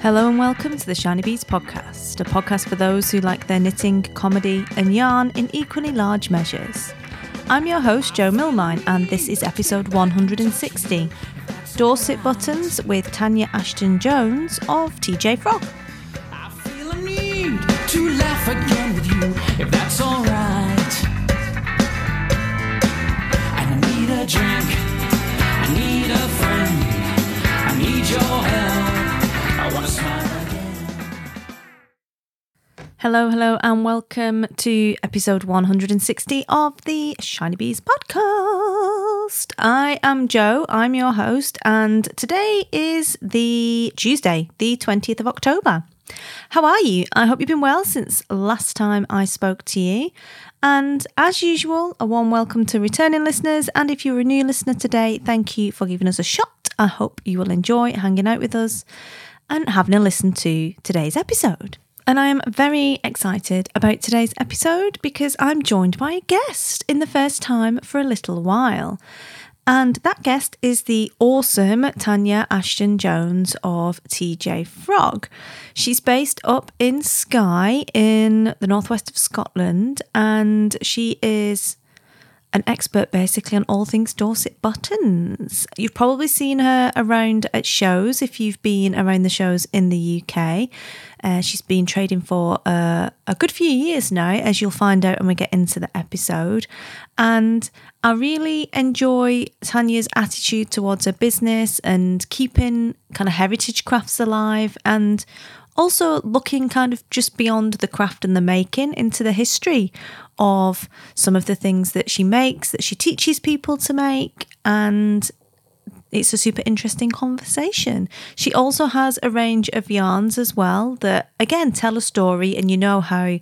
Hello and welcome to the Shiny Bees podcast, a podcast for those who like their knitting, comedy, and yarn in equally large measures. I'm your host, Jo Milmine, and this is episode 160 Dorset Buttons with Tania Ashton Jones of TJ Frog. Hello, hello, and welcome to episode 160 of the Shiny Bees podcast. I am Jo, I'm your host, and today is the Tuesday, the 20th of October. How are you? I hope you've been well since last time I spoke to you. And as usual, a warm welcome to returning listeners. And if you're a new listener today, thank you for giving us a shot. I hope you will enjoy hanging out with us and having a listen to today's episode. And I am very excited about today's episode because I'm joined by a guest in the first time for a little while. And that guest is the awesome Tania Ashton Jones of TJ Frog. She's based up in Skye in the northwest of Scotland, and she is an expert basically on all things Dorset buttons. You've probably seen her around at shows if you've been around the shows in the UK. Uh, she's been trading for uh, a good few years now, as you'll find out when we get into the episode. And I really enjoy Tania's attitude towards her business and keeping kind of heritage crafts alive and also looking kind of just beyond the craft and the making into the history of some of the things that she makes, that she teaches people to make, and it's a super interesting conversation. She also has a range of yarns as well that, again, tell a story, and you know how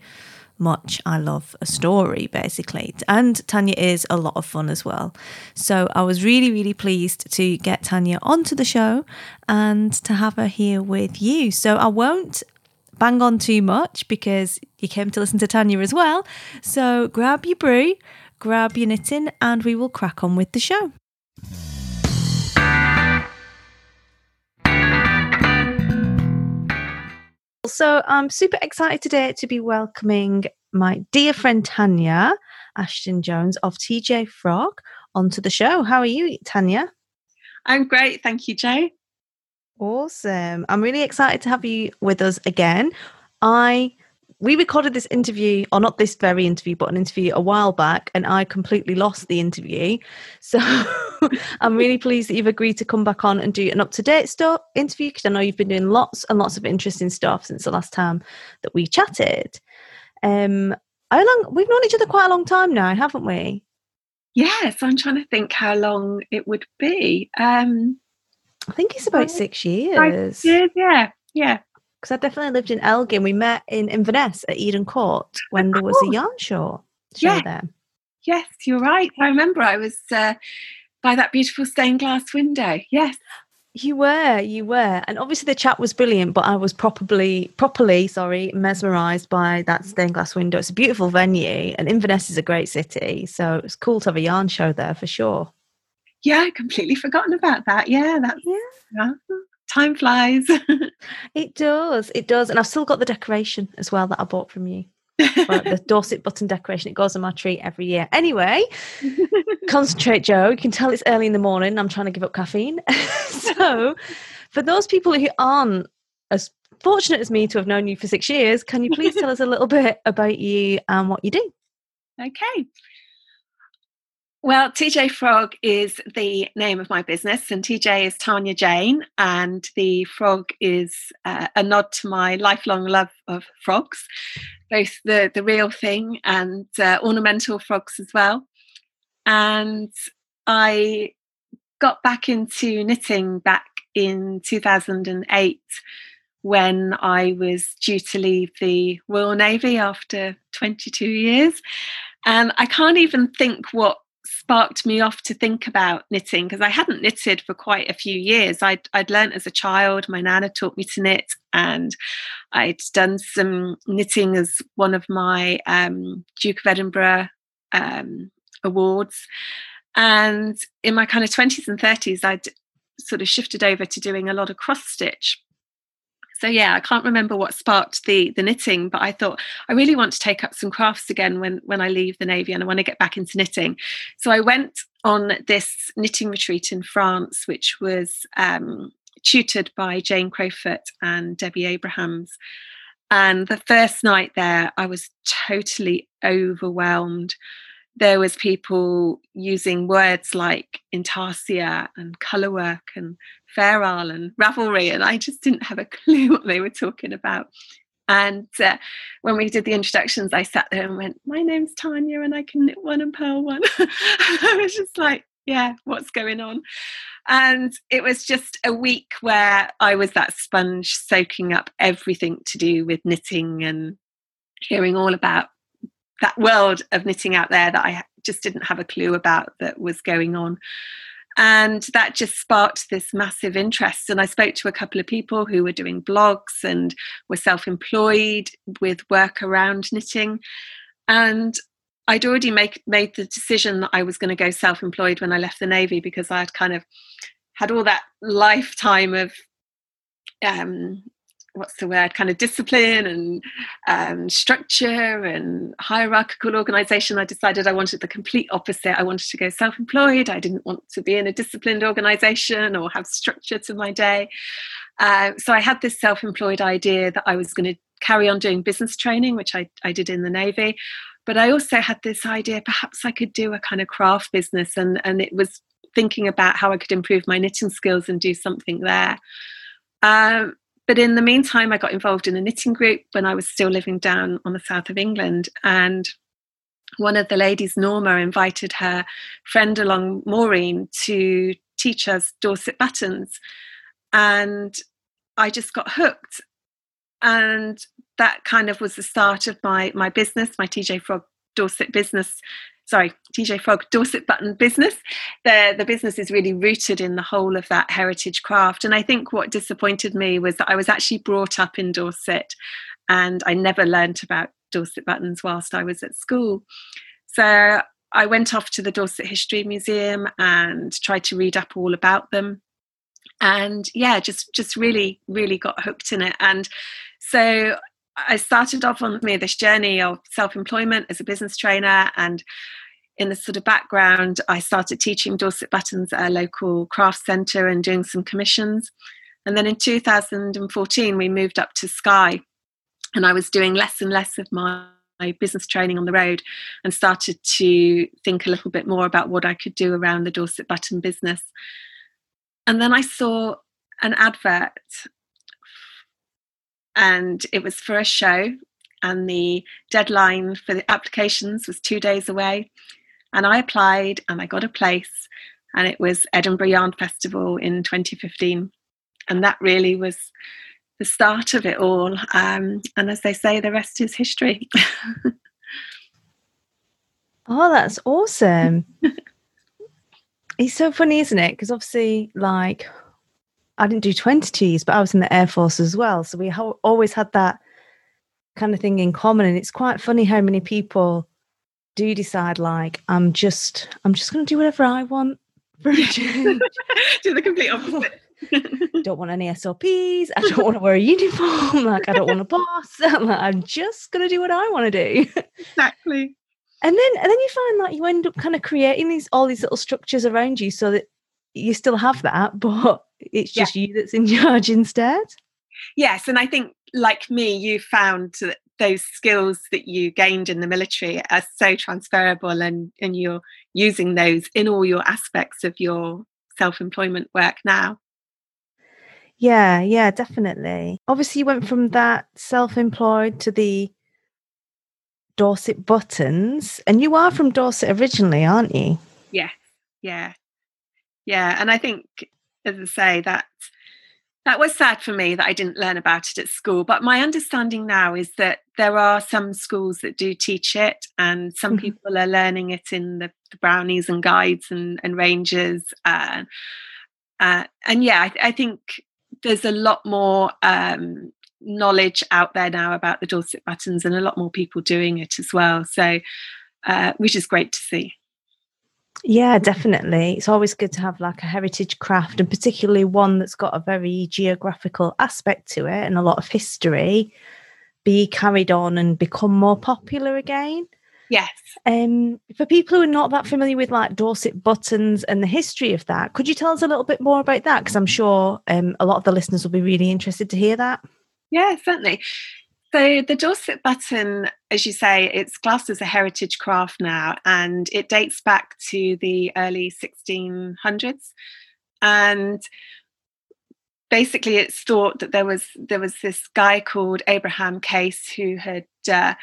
much I love a story, basically. And Tania is a lot of fun as well. So I was really, really pleased to get Tania onto the show and to have her here with you. So I won't bang on too much because you came to listen to Tania as well. So grab your brew, grab your knitting, and we will crack on with the show. So I'm super excited today to be welcoming my dear friend Tania Ashton Jones of TJ Frog onto the show. How are you, Tania? I'm great, thank you, Jay. Awesome. I'm really excited to have you with us again. I we recorded this interview, or not this very interview, but an interview a while back, and I completely lost the interview. So I'm really pleased that you've agreed to come back on and do an up to date stuff interview because I know you've been doing lots and lots of interesting stuff since the last time that we chatted. Um, how long we've known each other quite a long time now, haven't we? Yes, I'm trying to think how long it would be. Um, I think it's about six five years. years, yeah, yeah. Because I definitely lived in Elgin. We met in Inverness at Eden Court when there was a yarn show, show Yeah. there. Yes, you're right. I remember I was uh, by that beautiful stained glass window. Yes, You were, you were, and obviously the chat was brilliant. But I was properly, properly, sorry, mesmerised by that stained glass window. It's a beautiful venue, and Inverness is a great city, so it was cool to have a yarn show there for sure. yeah, I completely forgotten about that. Yeah, that's Yeah, yeah. time flies. it does, it does, and I've still got the decoration as well that I bought from you. The Dorset button decoration. It goes on my tree every year. Anyway, concentrate, Jo. You can tell it's early in the morning. I'm trying to give up caffeine. so, for those people who aren't as fortunate as me to have known you for six years, can you please tell us a little bit about you and what you do? Okay. Well, TJ Frog is the name of my business, and TJ is Tania Jane, and the frog is uh, a nod to my lifelong love of frogs, both the the real thing and uh, ornamental frogs as well. And I got back into knitting back in 2008 when I was due to leave the Royal Navy after 22 years. And I can't even think what sparked me off to think about knitting because I hadn't knitted for quite a few years. I'd, I'd learnt as a child, my nana taught me to knit, and I'd done some knitting as one of my um, Duke of Edinburgh um, awards. And in my kind of 20s and 30s, I'd sort of shifted over to doing a lot of cross stitch. So yeah i can't remember what sparked the the knitting but i thought i really want to take up some crafts again when when i leave the navy and i want to get back into knitting. So i went on this knitting retreat in france which was um, tutored by jane crowfoot and debbie abrahams. And the first night there i was totally overwhelmed there was people using words like intarsia and colorwork and fair isle and ravelry and i just didn't have a clue what they were talking about. And uh, when we did the introductions i sat there and went my name's tania and i can knit one and purl one. I was just like yeah what's going on? And it was just a week where i was that sponge soaking up everything to do with knitting and hearing all about that world of knitting out there that I just didn't have a clue about that was going on. And that just sparked this massive interest. And I spoke to a couple of people who were doing blogs and were self employed with work around knitting. And I'd already make, made the decision that I was going to go self employed when I left the Navy because I had kind of had all that lifetime of um, what's the word kind of discipline and um, structure and hierarchical organization i decided i wanted the complete opposite. I wanted to go self-employed. I didn't want to be in a disciplined organization or have structure to my day. Uh, so i had this self-employed idea that i was going to carry on doing business training which I, I did in the navy. But i also had this idea perhaps i could do a kind of craft business and and it was thinking about how i could improve my knitting skills and do something there. Um, but in the meantime, I got involved in a knitting group when I was still living down on the south of England. And one of the ladies, Norma, invited her friend along, Maureen, to teach us Dorset buttons. And I just got hooked. And that kind of was the start of my my business, my TJ Frog Dorset business sorry, TJ Frog Dorset Button business. The, the business is really rooted in the whole of that heritage craft. And I think what disappointed me was that I was actually brought up in Dorset and I never learnt about Dorset buttons whilst I was at school. So I went off to the Dorset History Museum and tried to read up all about them. And yeah, just just really, really got hooked in it. And so I started off on me this journey of self-employment as a business trainer and in the sort of background I started teaching Dorset buttons at a local craft centre and doing some commissions and then in 2014 we moved up to Skye and I was doing less and less of my my business training on the road and started to think a little bit more about what I could do around the Dorset button business. And then I saw an advert and it was for a show and the deadline for the applications was two days away. And i applied and i got a place and it was edinburgh yarn festival in 2015 and that really was the start of it all. Um, and as they say the rest is history. Oh that's awesome. It's so funny isn't it? Because obviously like I didn't do 20Ts, but I was in the Air Force as well. So we ho- always had that kind of thing in common. And it's quite funny how many people do decide, like, I'm just, I'm just going to do whatever I want for a change. do the complete opposite. don't want any SOPs. I don't want to wear a uniform. Like, I don't want a boss. I'm, like, I'm just going to do what I want to do. exactly. And then, and then you find that you end up kind of creating these all these little structures around you, so that you still have that, but it's just yeah. you that's in charge instead. Yes, and I think like me, you found that those skills that you gained in the military are so transferable and, and you're using those in all your aspects of your self-employment work now. Yeah, yeah, definitely. Obviously, you went from that self-employed to the Dorset buttons, and you are from Dorset originally, aren't you? Yeah, yeah, yeah. And I think as I say, that that was sad for me that I didn't learn about it at school. But my understanding now is that there are some schools that do teach it, and some mm-hmm. people are learning it in the, the, brownies and guides and, and rangers. Uh, uh, and yeah, I, I, think there's a lot more um, knowledge out there now about the Dorset buttons, and a lot more people doing it as well. So, uh, which is great to see. Yeah, definitely. It's always good to have like a heritage craft and particularly one that's got a very geographical aspect to it and a lot of history be carried on and become more popular again. Yes. Um, for people who are not that familiar with like Dorset buttons and the history of that, could you tell us a little bit more about that? Because I'm sure um, a lot of the listeners will be really interested to hear that. Yeah, certainly. So the Dorset button, as you say, it's classed as a heritage craft now, and it dates back to the early 1600s. And basically, it's thought that there was there was this guy called Abraham Case who had uh,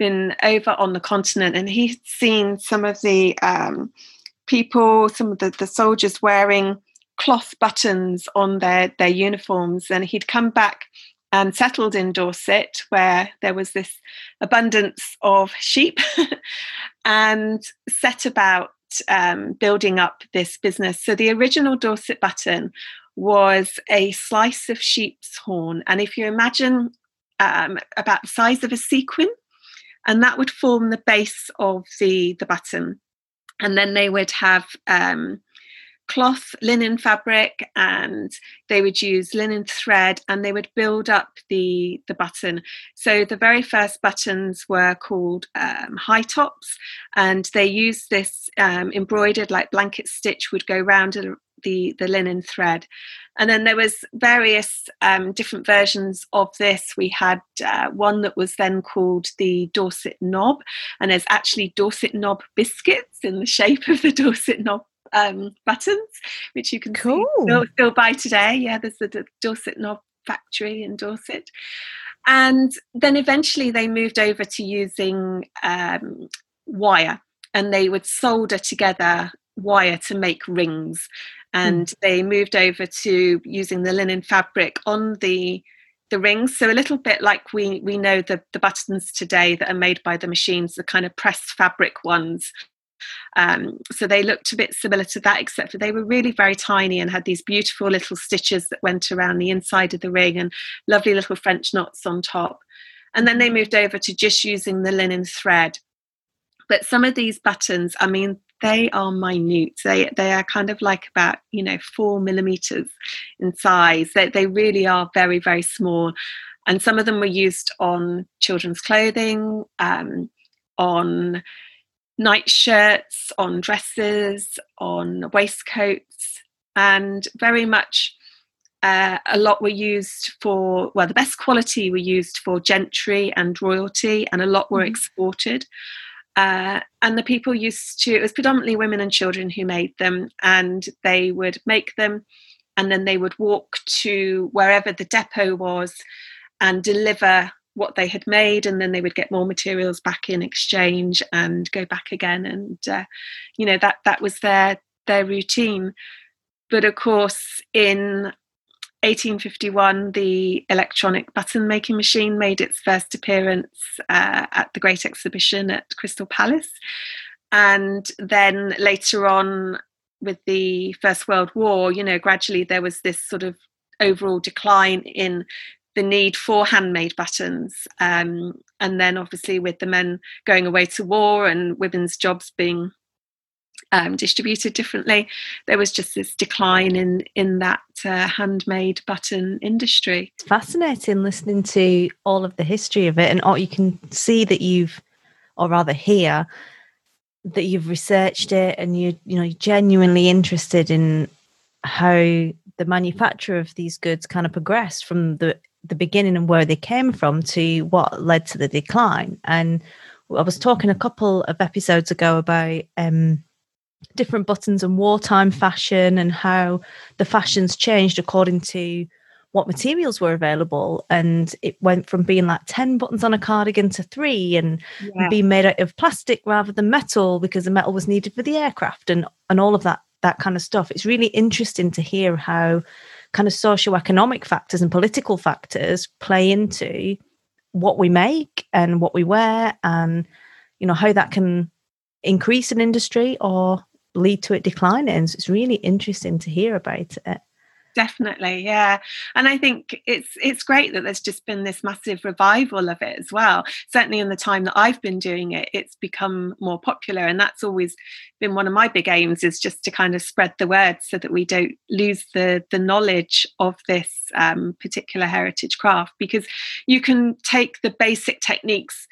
been over on the continent, and he'd seen some of the um, people, some of the, the soldiers wearing cloth buttons on their their uniforms, and he'd come back and settled in Dorset, where there was this abundance of sheep, and set about um, building up this business. So the original Dorset button was a slice of sheep's horn, and if you imagine um, about the size of a sequin, and that would form the base of the the button, and then they would have um, cloth, linen fabric, and they would use linen thread and they would build up the, the button. So the very first buttons were called um, high tops, and they used this um, embroidered like blanket stitch would go round the, the linen thread. And then there was various um, different versions of this. We had uh, one that was then called the Dorset Knob, and there's actually Dorset Knob biscuits in the shape of the Dorset Knob um, buttons, which you can Cool. still, still buy today. Yeah, there's the, Dorset Knob factory in Dorset. And then eventually they moved over to using um, wire and they would solder together wire to make rings. And they moved over to using the linen fabric on the the rings. So a little bit like we we know the, the buttons today that are made by the machines, the kind of pressed fabric ones. Um, so they looked a bit similar to that, except for they were really very tiny and had these beautiful little stitches that went around the inside of the ring and lovely little French knots on top. And then they moved over to just using the linen thread. But some of these buttons, I mean, they are minute. They they are kind of like about you know four millimeters in size. They they really are very very small, and some of them were used on children's clothing, um, on night shirts, on dresses, on waistcoats, and very much uh, a lot were used for, well, the best quality were used for gentry and royalty, and a lot were Mhm. exported. Uh, and the people used to, it was predominantly women and children who made them, and they would make them, and then they would walk to wherever the depot was and deliver what they had made and then they would get more materials back in exchange and go back again. And uh, you know that that was their their routine. But of course in 1851 the electronic button making machine made its first appearance uh, at the great exhibition at crystal palace. And then later on with the first world war you know gradually there was this sort of overall decline in the need for handmade buttons. Um, and then, obviously, with the men going away to war and women's jobs being um, distributed differently, there was just this decline in in that uh, handmade button industry. It's fascinating listening to all of the history of it, and all you can see that you've, or rather hear, that you've researched it, and you you know you're genuinely interested in how the manufacture of these goods kind of progressed from the the beginning and where they came from to what led to the decline. And I was talking a couple of episodes ago about um, different buttons and wartime fashion and how the fashions changed according to what materials were available. And it went from being like 10 buttons on a cardigan to three and being made out of plastic rather than metal because the metal was needed for the aircraft and, and all of that that kind of stuff. It's really interesting to hear how kind of socioeconomic factors and political factors play into what we make and what we wear and you know how that can increase an industry or lead to it declining. So it's really interesting to hear about it definitely yeah. And i think it's it's great that there's just been this massive revival of it as well. Certainly in the time that i've been doing it it's become more popular and that's always been one of my big aims is just to kind of spread the word so that we don't lose the the knowledge of this um, particular heritage craft. Because you can take the basic techniques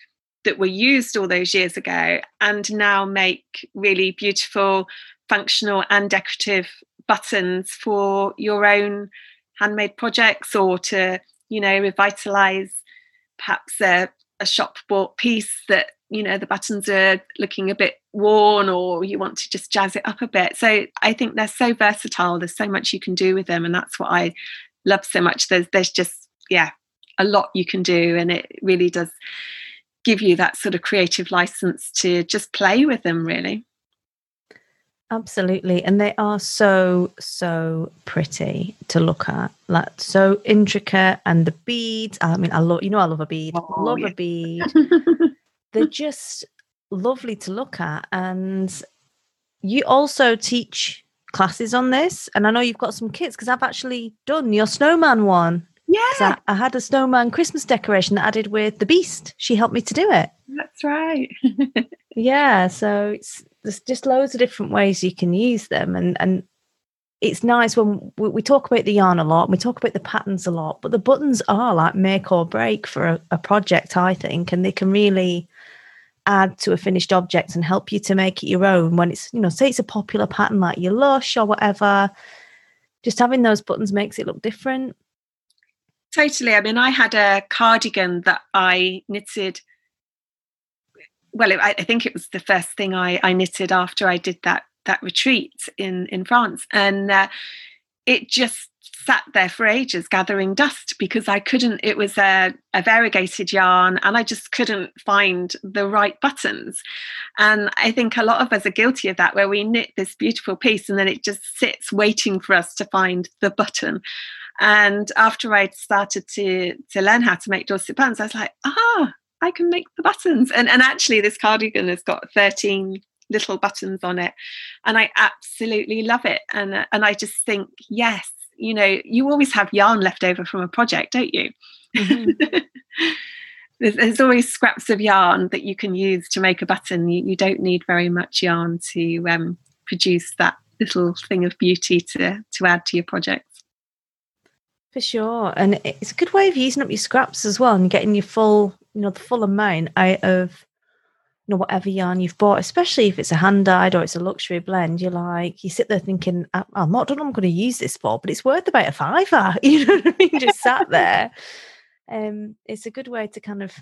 that were used all those years ago and now make really beautiful functional and decorative buttons for your own handmade projects or to you know revitalize perhaps a, a shop bought piece that you know the buttons are looking a bit worn or you want to just jazz it up a bit. So i think they're so versatile there's so much you can do with them and that's what i love so much. There's there's just yeah a lot you can do and it really does give you that sort of creative license to just play with them really Absolutely. And they are so, so pretty to look at. Like so intricate and the beads. I mean, I love you know I love a bead. Oh, love yeah. a bead. They're just lovely to look at. And you also teach classes on this. And I know you've got some kits because I've actually done your snowman one. yeah I, I had a snowman Christmas decoration that I did with the beast. She helped me to do it. that's right Yeah, so it's there's just loads of different ways you can use them, and and it's nice when we, we talk about the yarn a lot, and we talk about the patterns a lot, but the buttons are like make or break for a, a project, I think, and they can really add to a finished object and help you to make it your own. When it's you know, say it's a popular pattern like your lush or whatever, just having those buttons makes it look different. totally i mean i had a cardigan that i knitted well it, I, think it was the first thing I, I knitted after i did that that retreat in in france. And uh, it just sat there for ages gathering dust because i couldn't it was a, a variegated yarn and i just couldn't find the right buttons. And i think a lot of us are guilty of that where we knit this beautiful piece and then it just sits waiting for us to find the button. And after I'd started to to learn how to make Dorset buttons, I was like, ah, I can make the buttons. And and actually, this cardigan has got 13 little buttons on it, and I absolutely love it. And and I just think, yes, you know, you always have yarn left over from a project, don't you? there's, there's always scraps of yarn that you can use to make a button. You, you don't need very much yarn to um, produce that little thing of beauty to to add to your project. For sure. And it's a good way of using up your scraps as well and getting your full, you know, the full amount out of you know, whatever yarn you've bought, especially if it's a hand dyed or it's a luxury blend, you're like, you sit there thinking, "I- I'm not done, I'm going to use this for, but it's worth about a fiver. You know what I mean? Just sat there. Um, it's a good way to kind of,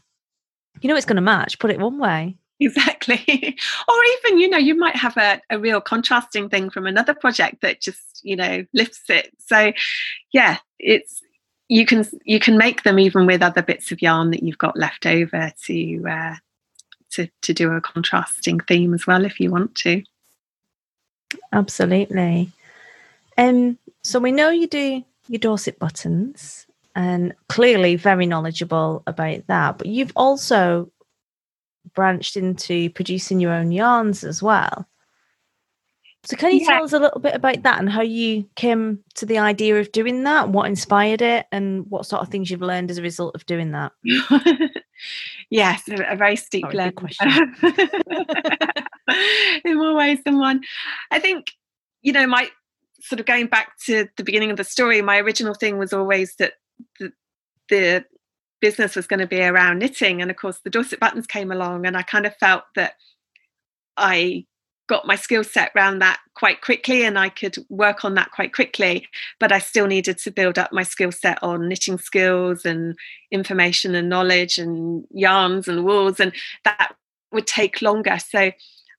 you know, it's going to match, put it one way. Exactly. or even, you know, you might have a, a real contrasting thing from another project that just, you know, lifts it. So yeah, it's you can you can make them even with other bits of yarn that you've got left over to uh to to do a contrasting theme as well if you want to. Absolutely. Um, so we know you do your Dorset buttons and clearly very knowledgeable about that, but you've also branched into producing your own yarns as well. So can you Yeah. tell us a little bit about that and how you came to the idea of doing that, what inspired it, and what sort of things you've learned as a result of doing that? yes, a, very steep Sorry, learning question. in more ways than one. I think, you know, my sort of going back to the beginning of the story, my original thing was always that the, the business was going to be around knitting. And of course, the Dorset buttons came along, and I kind of felt that I got my skill set around that quite quickly and I could work on that quite quickly. But I still needed to build up my skill set on knitting skills and information and knowledge and yarns and wools, and that would take longer. So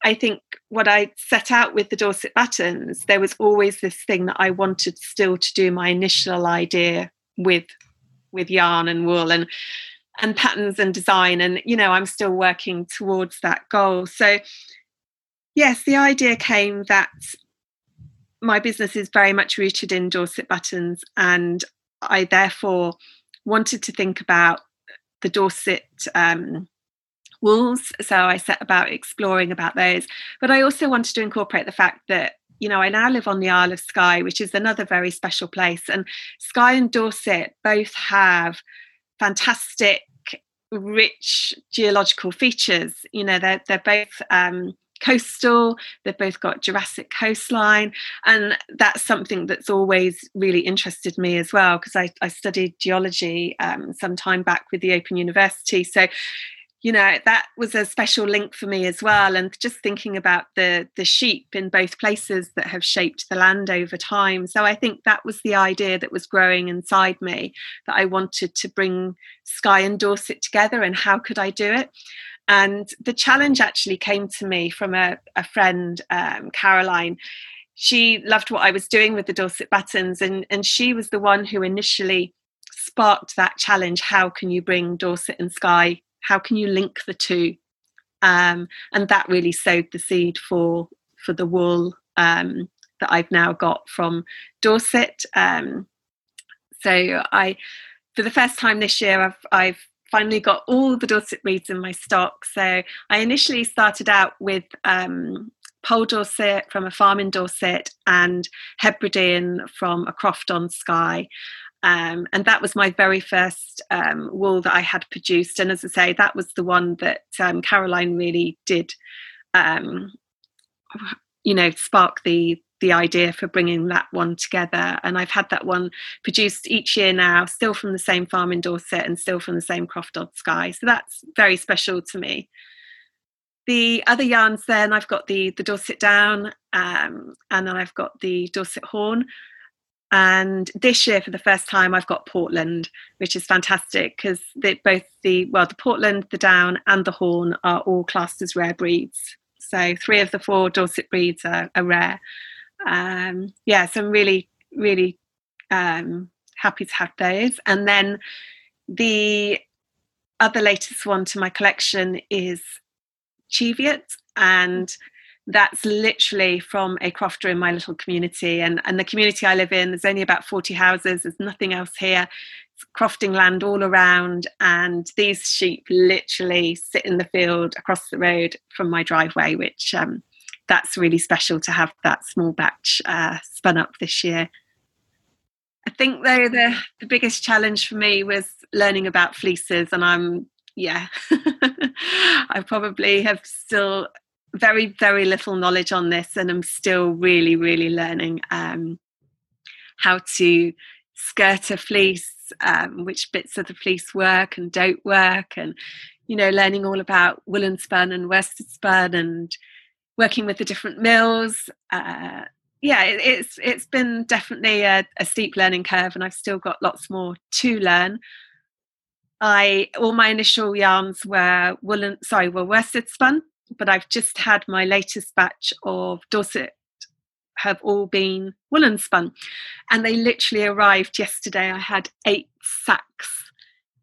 I think what I set out with the Dorset buttons, there was always this thing that I wanted still to do my initial idea with with yarn and wool and and patterns and design and you know i'm still working towards that goal so yes the idea came that my business is very much rooted in dorset buttons and i therefore wanted to think about the dorset um, so i set about exploring about those but i also wanted to incorporate the fact that you know, I now live on the Isle of Skye, which is another very special place. And Skye and Dorset both have fantastic, rich geological features. You know, they're they're both um, coastal. They've both got Jurassic coastline, and that's something that's always really interested me as well because I, I studied geology um, some time back with the Open University. So you know that was a special link for me as well and just thinking about the the sheep in both places that have shaped the land over time so i think that was the idea that was growing inside me that i wanted to bring skye and dorset together and how could i do it and the challenge actually came to me from a, a friend um, caroline she loved what i was doing with the dorset buttons and and she was the one who initially sparked that challenge how can you bring dorset and skye how can you link the two um, and that really sowed the seed for for the wool um, that I've now got from Dorset. Um, so I, for the first time this year, I've I've finally got all the Dorset breeds in my stock. So I initially started out with um, Poll Dorset from a farm in Dorset and Hebridean from a croft on Skye. Um, and that was my very first um, wool that I had produced. And as I say, that was the one that um, Caroline really did, um, you know, spark the the idea for bringing that one together. And I've had that one produced each year now, still from the same farm in Dorset and still from the same croft on Skye. So that's very special to me. The other yarns, then I've got the the Dorset Down, um, and then I've got the Dorset Horn. And this year, for the first time, I've got Portland, which is fantastic because both the well, the Portland, the Down, and the Horn are all classed as rare breeds. So three of the four Dorset breeds are, are rare. Um, yeah, so I'm really, really um, happy to have those. And then the other latest one to my collection is Cheviot, and that's literally from a crofter in my little community and, and the community i live in there's only about 40 houses there's nothing else here it's crofting land all around and these sheep literally sit in the field across the road from my driveway which um, that's really special to have that small batch uh, spun up this year. I think though the, the biggest challenge for me was learning about fleeces and i'm yeah i probably have still very very little knowledge on this and i'm still really really learning um, how to skirt a fleece um, which bits of the fleece work and don't work and you know learning all about woolen spun and worsted spun and working with the different mills uh, yeah it, it's it's been definitely a, a steep learning curve and i've still got lots more to learn I all my initial yarns were woolen sorry were worsted spun but I've just had my latest batch of Dorset have all been woolen spun and they literally arrived yesterday. I had eight sacks,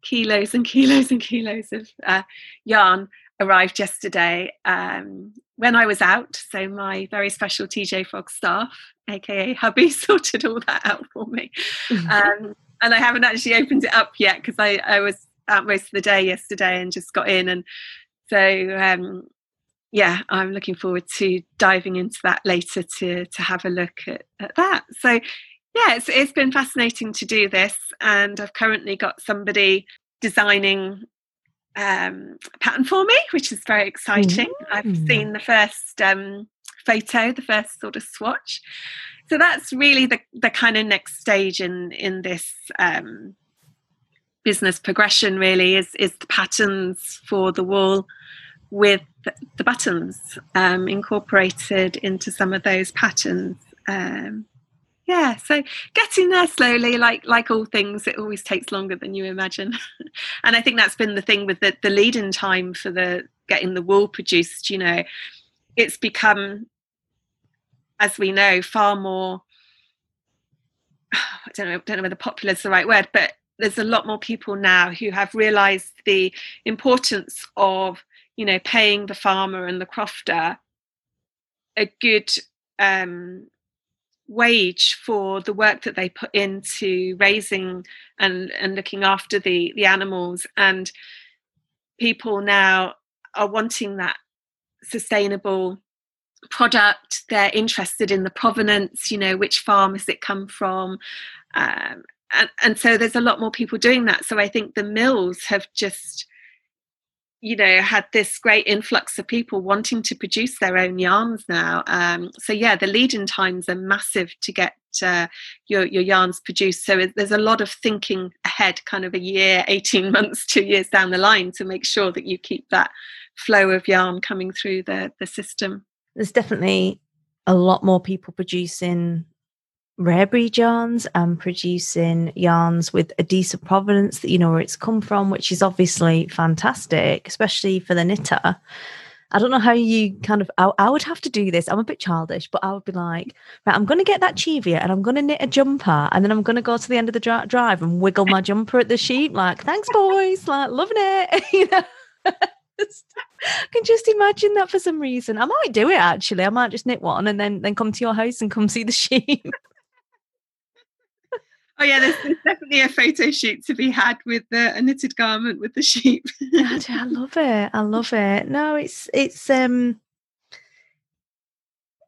kilos and kilos and kilos of uh, yarn arrived yesterday um, when I was out. So my very special TJ Frog staff, aka hubby, sorted all that out for me. Mm-hmm. Um, and I haven't actually opened it up yet because I, I was out most of the day yesterday and just got in and so um, yeah, I'm looking forward to diving into that later to to have a look at, at that. So yeah, it's it's been fascinating to do this, and I've currently got somebody designing um, pattern for me, which is very exciting. Mm. I've seen the first um, photo, the first sort of swatch. So that's really the the kind of next stage in in this um, business progression. Really, is is the patterns for the wall with the buttons um, incorporated into some of those patterns. Um, yeah, so getting there slowly, like like all things, it always takes longer than you imagine. and I think that's been the thing with the, the lead-in time for the getting the wool produced. You know, it's become, as we know, far more. I don't know, don't know whether popular is the right word, but there's a lot more people now who have realised the importance of you know, paying the farmer and the crofter a good um, wage for the work that they put into raising and, and looking after the, the animals. And people now are wanting that sustainable product. They're interested in the provenance you know which farm has it come from? Um, and, and so there's a lot more people doing that. So i think the mills have just you know had this great influx of people wanting to produce their own yarns now. Um, so yeah the lead-in times are massive to get uh, your your yarns produced. So there's a lot of thinking ahead kind of a year 18 months two years down the line to make sure that you keep that flow of yarn coming through the the system. There's definitely a lot more people producing rare breed yarns and producing yarns with a decent provenance that you know where it's come from, which is obviously fantastic, especially for the knitter. I don't know how you kind of, I, I would have to do this. I'm a bit childish, but I would be like, right, I'm going to get that cheviot and I'm going to knit a jumper and then I'm going to go to the end of the dri- drive and wiggle my jumper at the sheep. Like, thanks, boys. Like, loving it. you know? I can just imagine that for some reason. I might do it actually. I might just knit one and then then come to your house and come see the sheep. Oh yeah, there's, there's, definitely a photo shoot to be had with the a knitted garment with the sheep. I, I love it. I love it. No, it's it's um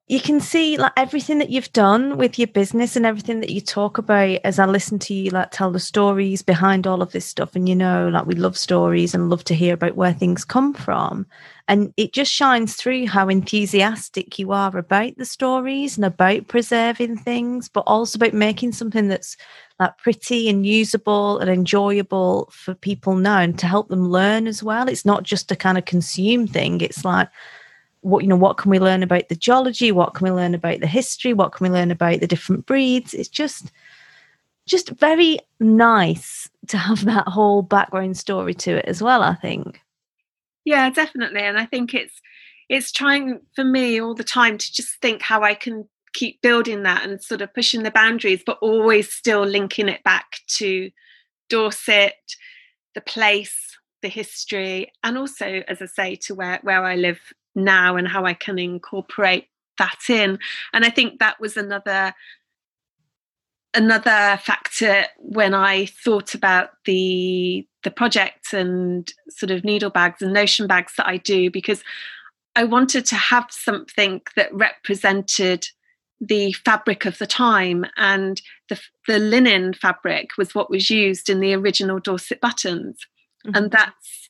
you can see like everything that you've done with your business and everything that you talk about as I listen to you like tell the stories behind all of this stuff. And you know like we love stories and love to hear about where things come from. And it just shines through how enthusiastic you are about the stories and about preserving things but also about making something that's like pretty and usable and enjoyable for people now and to help them learn as well. It's not just a kind of consume thing. It's like what you know what can we learn about the geology? What can we learn about the history? What can we learn about the different breeds? It's just just very nice to have that whole background story to it as well i think. Yeah definitely. And i think it's it's trying for me all the time to just think how i can keep building that and sort of pushing the boundaries but always still linking it back to dorset the place the history and also as i say to where where i live now and how I can incorporate that in. And I think that was another another factor when I thought about the the project and sort of needle bags and notion bags that I do because I wanted to have something that represented the fabric of the time and the, the linen fabric was what was used in the original Dorset buttons mm-hmm. and that's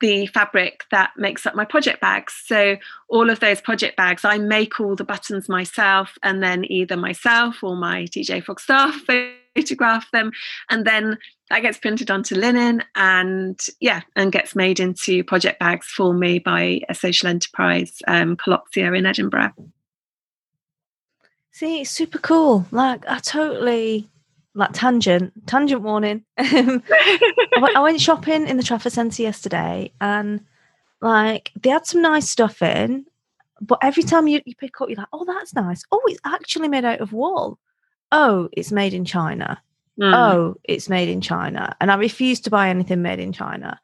the fabric that makes up my project bags. So all of those project bags, I make all the buttons myself, and then either myself or my TJ Frog staff photograph them, and then that gets printed onto linen, and yeah, and gets made into project bags for me by a social enterprise, um, Collopsia in Edinburgh. See, it's super cool. Like I totally like tangent, tangent warning. Um, I went shopping in the Trafford Centre yesterday and like they had some nice stuff in, but every time you, you pick up, you're like, oh, that's nice. Oh, it's actually made out of wool. Oh, it's made in China. Mm. Oh, it's made in China. And I refuse to buy anything made in China.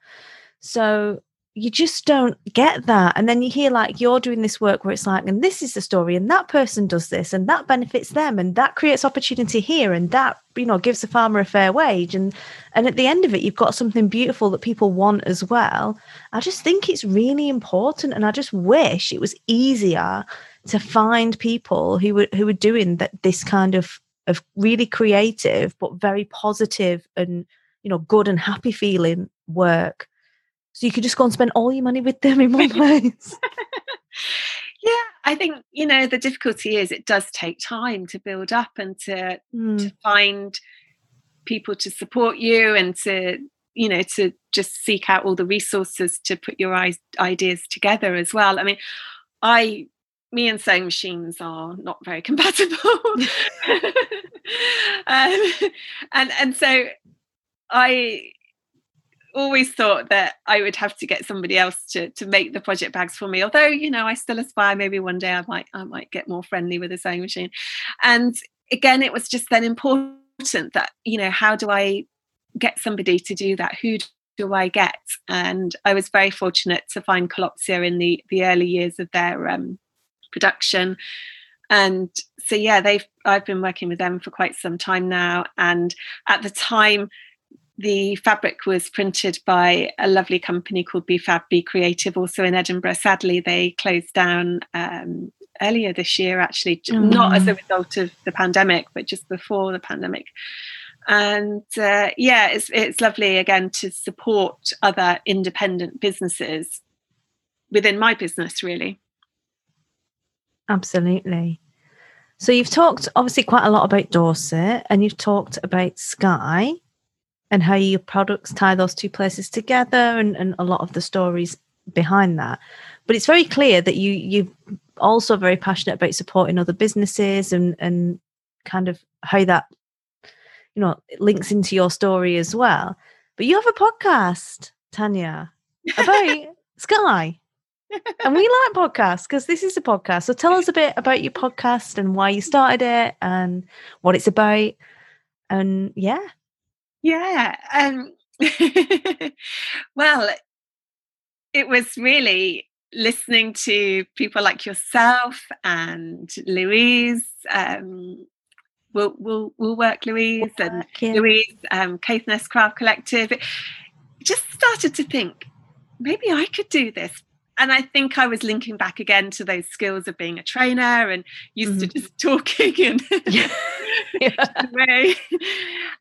So you just don't get that. And then you hear like you're doing this work where it's like, and this is the story, and that person does this, and that benefits them, and that creates opportunity here, and that you know gives the farmer a fair wage, and and at the end of it, you've got something beautiful that people want as well. I just think it's really important, and I just wish it was easier to find people who were who were doing that this kind of of really creative but very positive and you know good and happy feeling work so you could just go and spend all your money with them in one place. yeah, I think, you know, the difficulty is it does take time to build up and to, mm. to find people to support you and to, you know, to just seek out all the resources to put your ideas together as well. I mean, I me and sewing machines are not very compatible um, and and so i always thought that I would have to get somebody else to to make the project bags for me. Although, you know, I still aspire maybe one day I might I might get more friendly with a sewing machine. And again, it was just then important that, you know, how do I get somebody to do that? Who do I get? And I was very fortunate to find Collopsia in the the early years of their um, production. And so yeah, they've I've been working with them for quite some time now. And at the time the fabric was printed by a lovely company called BFab Be Creative, also in Edinburgh. Sadly, they closed down um, earlier this year, actually, j- not as a result of the pandemic, but just before the pandemic. And uh, yeah, it's it's lovely again to support other independent businesses within my business, really. Absolutely. So you've talked obviously quite a lot about Dorset and you've talked about Skye and how your products tie those two places together and, and a lot of the stories behind that. But it's very clear that you you're also very passionate about supporting other businesses and and kind of how that you know links into your story as well. But you have a podcast, Tania, about Skye and we like podcasts because this is a podcast. So tell us a bit about your podcast and why you started it and what it's about. And yeah, Yeah. Um, well, it was really listening to people like yourself and Louise. Um, we'll, we'll, we'll work Louise and yeah. Louise, um, Caithness Craft Collective. It just started to think maybe I could do this. And I think I was linking back again to those skills of being a trainer and used to just talking and Yeah. way.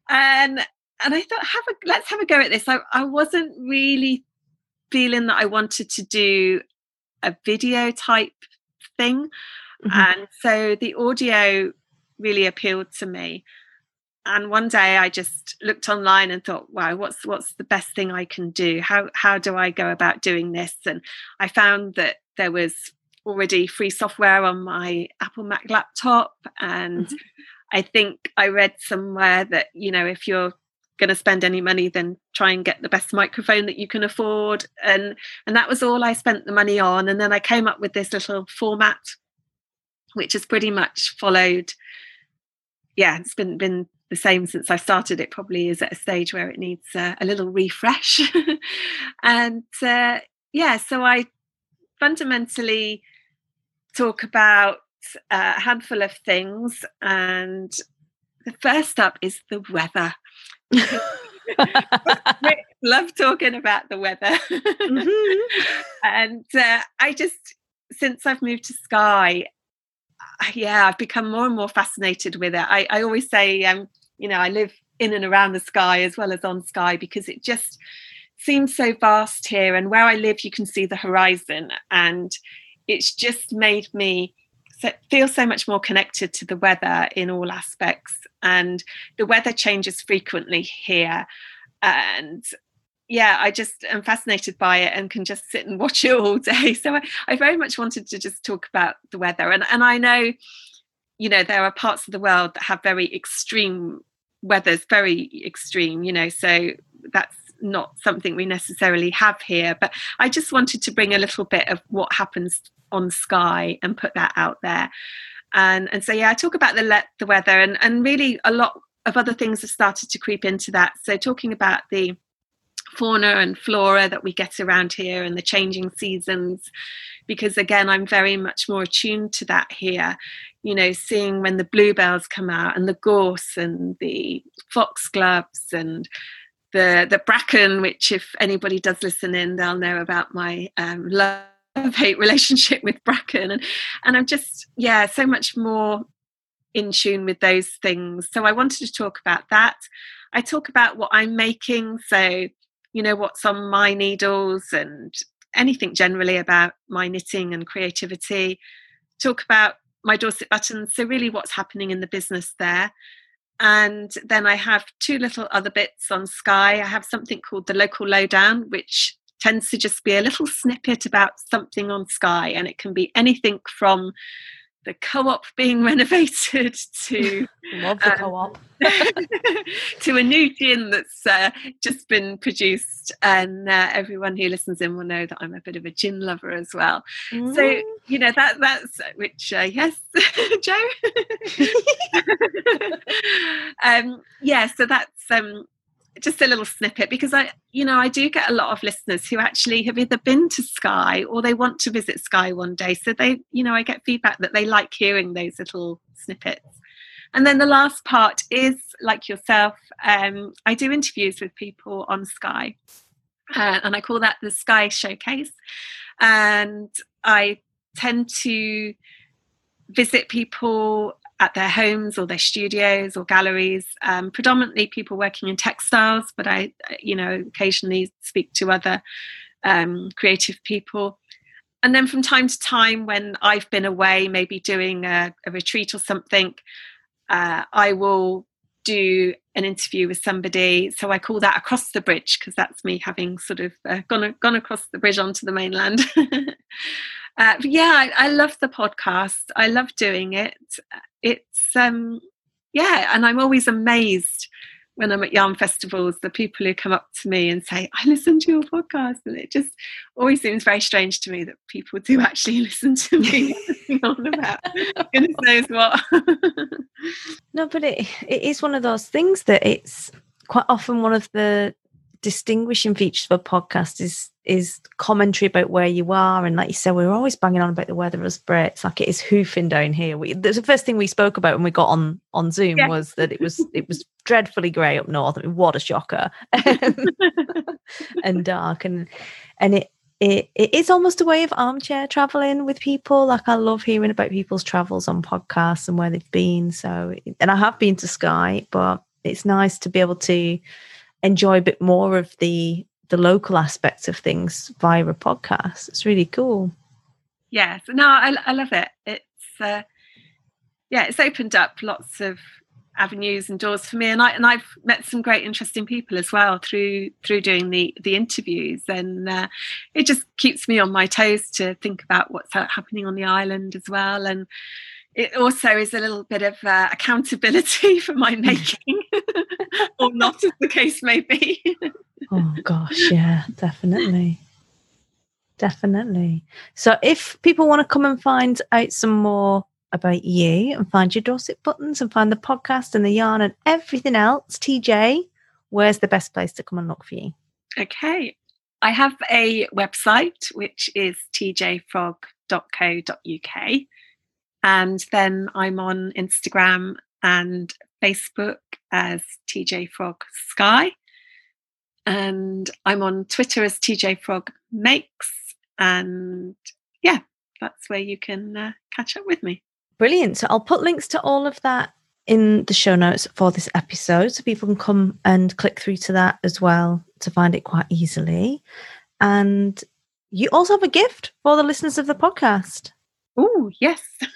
And and I thought, have a let's have a go at this. I, I wasn't really feeling that I wanted to do a video type thing. Mhm. And so the audio really appealed to me. And one day I just looked online and thought, wow, what's what's the best thing I can do? How how do I go about doing this? And I found that there was already free software on my Apple Mac laptop. And Mhm. I think I read somewhere that, you know, if you're going to spend any money then try and get the best microphone that you can afford. And and that was all I spent the money on. And then I came up with this little format which has pretty much followed yeah it's been been the same since I started. It probably is at a stage where it needs uh, a little refresh. And uh, yeah so I fundamentally talk about uh, a handful of things. And the first up is the weather love talking about the weather. Mhm. and uh, I just, since I've moved to Skye, uh, yeah, I've become more and more fascinated with it. I, I always say, um, you know, I live in and around the sky as well as on skye because it just seems so vast here. And where I live, you can see the horizon. And it's just made me so, feel so much more connected to the weather in all aspects. And the weather changes frequently here. And yeah, I just am fascinated by it and can just sit and watch it all day. So I, I very much wanted to just talk about the weather. And, and I know, you know, there are parts of the world that have very extreme weather's very extreme, you know, so that's not something we necessarily have here. But I just wanted to bring a little bit of what happens on Skye and put that out there. And and so yeah, I talk about the le- the weather and and really a lot of other things have started to creep into that. So talking about the fauna and flora that we get around here and the changing seasons because again i'm very much more attuned to that here you know seeing when the bluebells come out and the gorse and the foxgloves and the the bracken which if anybody does listen in they'll know about my um, love hate relationship with bracken and and i'm just yeah so much more in tune with those things. So i wanted to talk about that. I talk about what i'm making so you know what's on my needles and anything generally about my knitting and creativity. Talk about my dorset buttons so really what's happening in the business there. And then i have two little other bits on skye. I have something called the local lowdown which tends to just be a little snippet about something on skye and it can be anything from the co-op being renovated to Love the Um, co-op. to a new gin that's uh, just been produced and uh, everyone who listens in will know that i'm a bit of a gin lover as well so Mm. you know that that's which uh, yes jo um yeah so that's um just a little snippet because i you know i do get a lot of listeners who actually have either been to skye or they want to visit skye one day so they you know i get feedback that they like hearing those little snippets And then the last part is like yourself, um, I do interviews with people on Skye. Uh, and I call that the Skye Showcase. And I tend to visit people at their homes or their studios or galleries, um, predominantly people working in textiles, but I, you know, occasionally speak to other um, creative people. And then from time to time, when I've been away, maybe doing a, a retreat or something, uh, I will do an interview with somebody. So I call that across the bridge because that's me having sort of uh, gone gone across the bridge onto the mainland. uh, yeah, I, I, love the podcast. I love doing it. It's um, yeah, and I'm always amazed when I'm at yarn festivals, the people who come up to me and say, I listen to your podcast. And it just always seems very strange to me that people do actually listen to me on about goodness knows what. no, but it, it is one of those things that it's quite often one of the distinguishing features of a podcast is is commentary about where you are and like you said we're always banging on about the weather as Brits like it is hoofing down here we the first thing we spoke about when we got on on zoom yeah. was that it was it was dreadfully grey up north I mean, what a shocker and dark and and it it, it is almost a way of armchair traveling with people. Like I love hearing about people's travels on podcasts and where they've been. So, and I have been to Skye, but it's nice to be able to enjoy a bit more of the the local aspects of things via a podcast. It's really cool. Yes, no, I, I love it. It's uh, yeah, it's opened up lots of avenues and doors for me, and I and I've met some great, interesting people as well through through doing the the interviews, and uh, it just keeps me on my toes to think about what's happening on the island as well, and it also is a little bit of uh, accountability for my making, or not, as the case may be. oh gosh, yeah, definitely. Definitely. So, if people want to come and find out some more about you and find your Dorset buttons and find the podcast and the yarn and everything else, TJ, where's the best place to come and look for you? Okay. I have a website which is tjfrog.co.uk. And then I'm on Instagram and Facebook as TJ Frog Skye. And I'm on Twitter as TJ Frog Makes. And yeah, that's where you can uh, catch up with me. Brilliant. So I'll put links to all of that in the show notes for this episode so people can come and click through to that as well to find it quite easily. And you also have a gift for the listeners of the podcast. Oh, yes.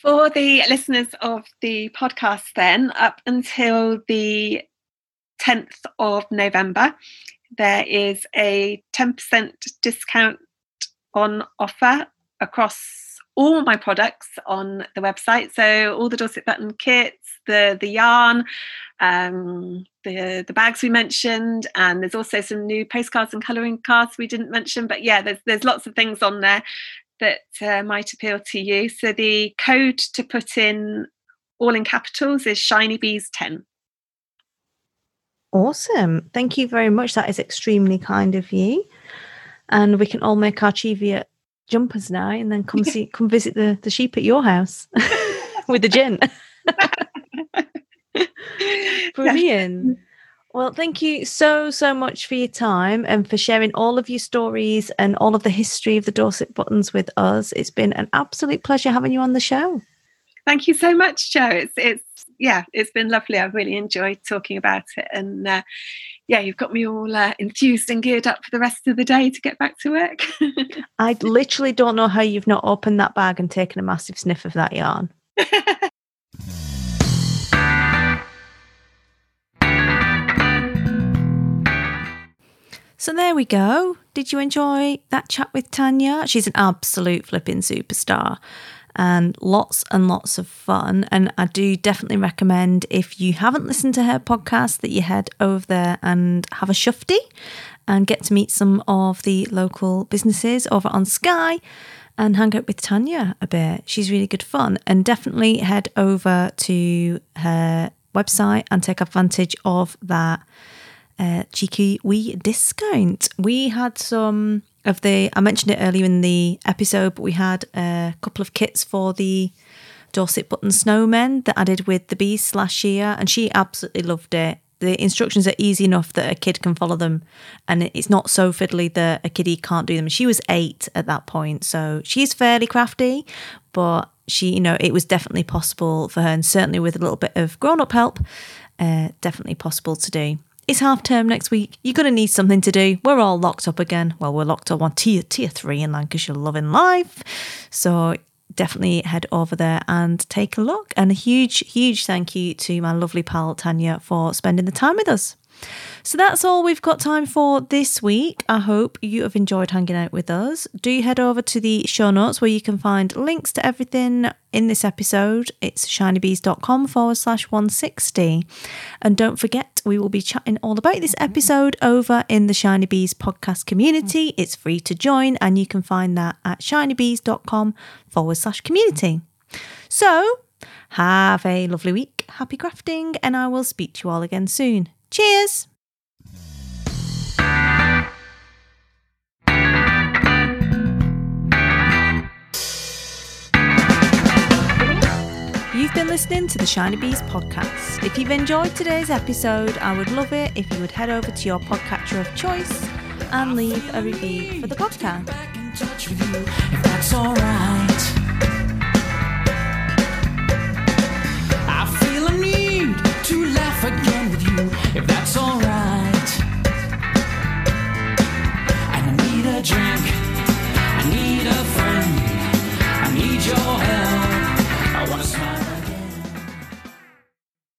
for the listeners of the podcast, then, up until the 10th of November, there is a 10% discount on offer across all my products on the website. So all the Dorset button kits, the the yarn, um, the the bags we mentioned, and there's also some new postcards and colouring cards we didn't mention. But yeah, there's there's lots of things on there that uh, might appeal to you. So the code to put in all in capitals is Shiny Bees ten. Awesome. Thank you very much. That is extremely kind of you. And we can all make our Cheviot jumpers now and then come see come visit the, the sheep at your house with the gin. Brilliant. Well, thank you so, so much for your time and for sharing all of your stories and all of the history of the Dorset Buttons with us. It's been an absolute pleasure having you on the show. Thank you so much, Jo. It's, it's yeah, it's been lovely. I've really enjoyed talking about it. And uh, yeah, you've got me all uh, enthused and geared up for the rest of the day to get back to work. I literally don't know how you've not opened that bag and taken a massive sniff of that yarn. So there we go. Did you enjoy that chat with Tania? She's an absolute flipping superstar and lots and lots of fun. And I do definitely recommend if you haven't listened to her podcast that you head over there and have a shufty and get to meet some of the local businesses over on Skye and hang out with Tania a bit. She's really good fun. And definitely head over to her website and take advantage of that uh, cheeky wee discount. We had some of the I mentioned it earlier in the episode, but we had a couple of kits for the Dorset Button Snowmen that I did with the Beast last year, and she absolutely loved it. The instructions are easy enough that a kid can follow them, and it's not so fiddly that a kiddie can't do them. She was eight at that point, so she's fairly crafty, but she, you know, it was definitely possible for her, and certainly with a little bit of grown up help, uh, definitely possible to do. It's half term next week. You're going to need something to do. We're all locked up again. Well, we're locked up on tier, tier three in Lancashire Loving Life. So definitely head over there and take a look. And a huge, huge thank you to my lovely pal Tania for spending the time with us. So that's all we've got time for this week. I hope you have enjoyed hanging out with us. Do head over to the show notes where you can find links to everything in this episode. It's shinybees.com forward slash 160. And don't forget, we will be chatting all about this episode over in the Shiny Bees podcast community. It's free to join, and you can find that at shinybees.com forward slash community. So, have a lovely week, happy crafting, and I will speak to you all again soon. Cheers! You've been listening to the Shiny Bees podcast. If you've enjoyed today's episode, I would love it if you would head over to your podcatcher of choice and leave a review for the podcast. if that's all right. I feel a need to laugh again with you, if that's all right. I need a drink, I need a friend, I need your help.